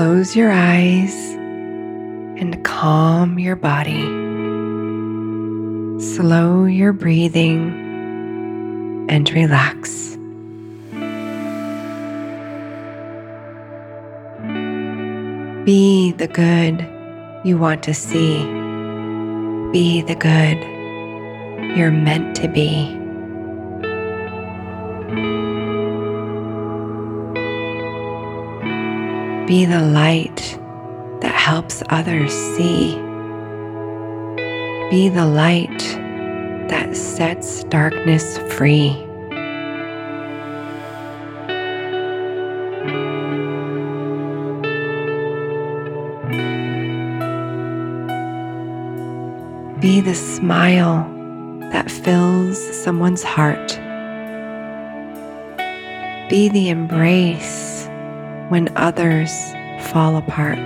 Close your eyes and calm your body. Slow your breathing and relax. Be the good you want to see. Be the good you're meant to be. Be the light that helps others see. Be the light that sets darkness free. Be the smile that fills someone's heart. Be the embrace when others fall apart.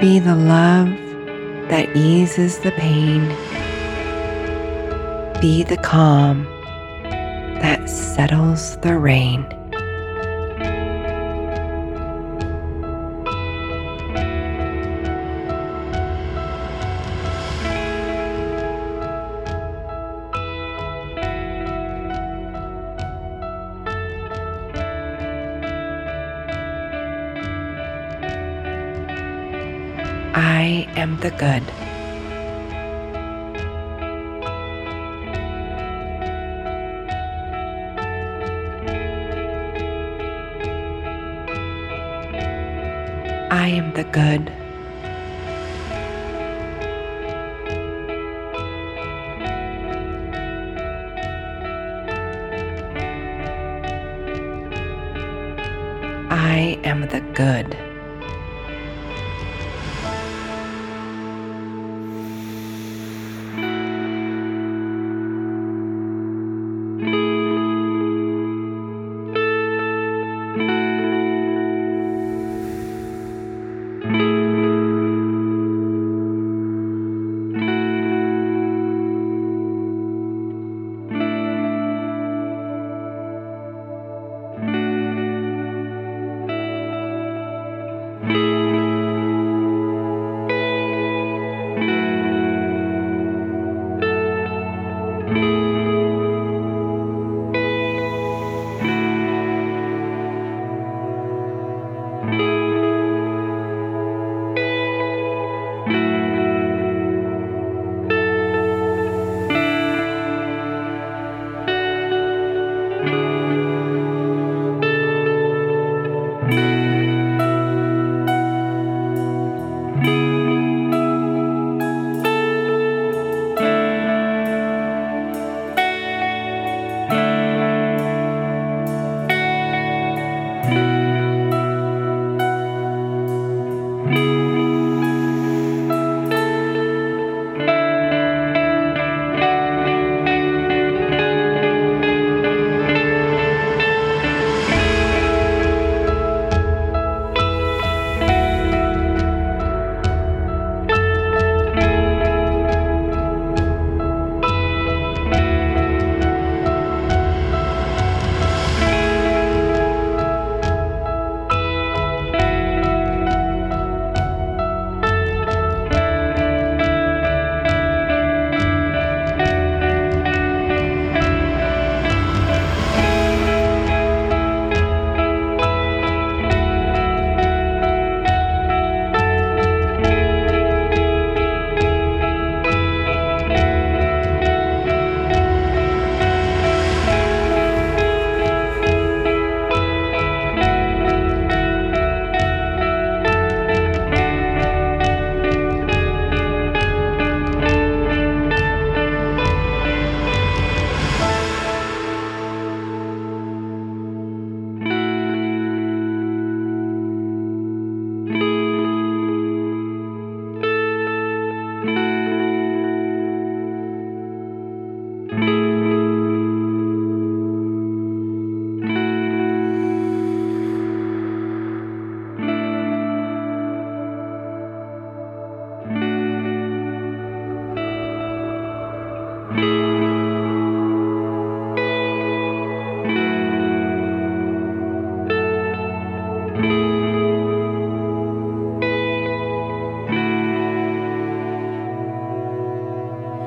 Be the love that eases the pain. Be the calm that settles the rain. am the good. I am the good. I am the good.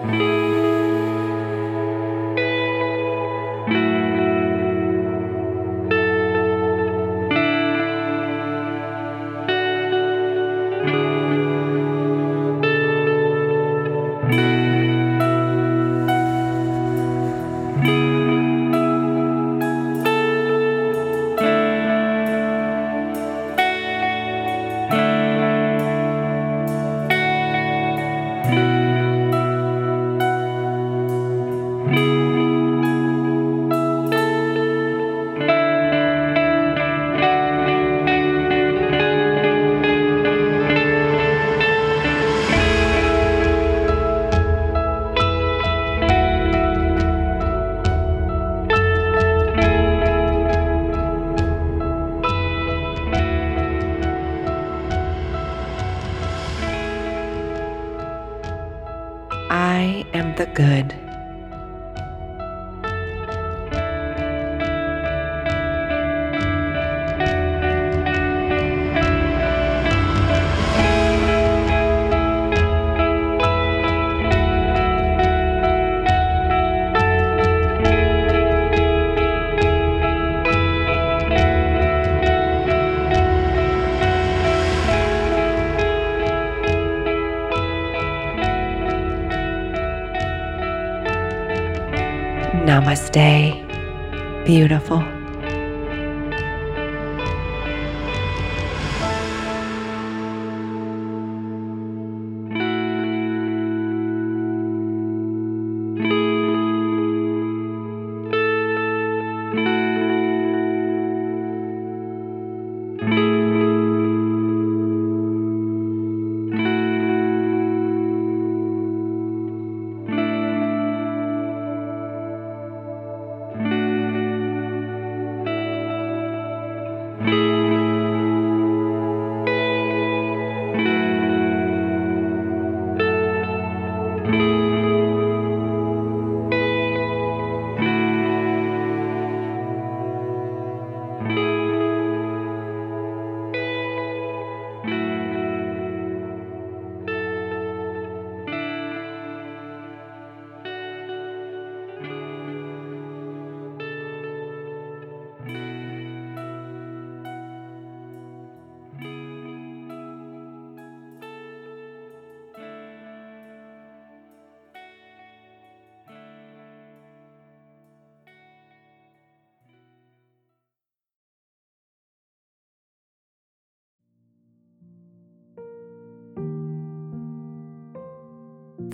I Namaste, beautiful.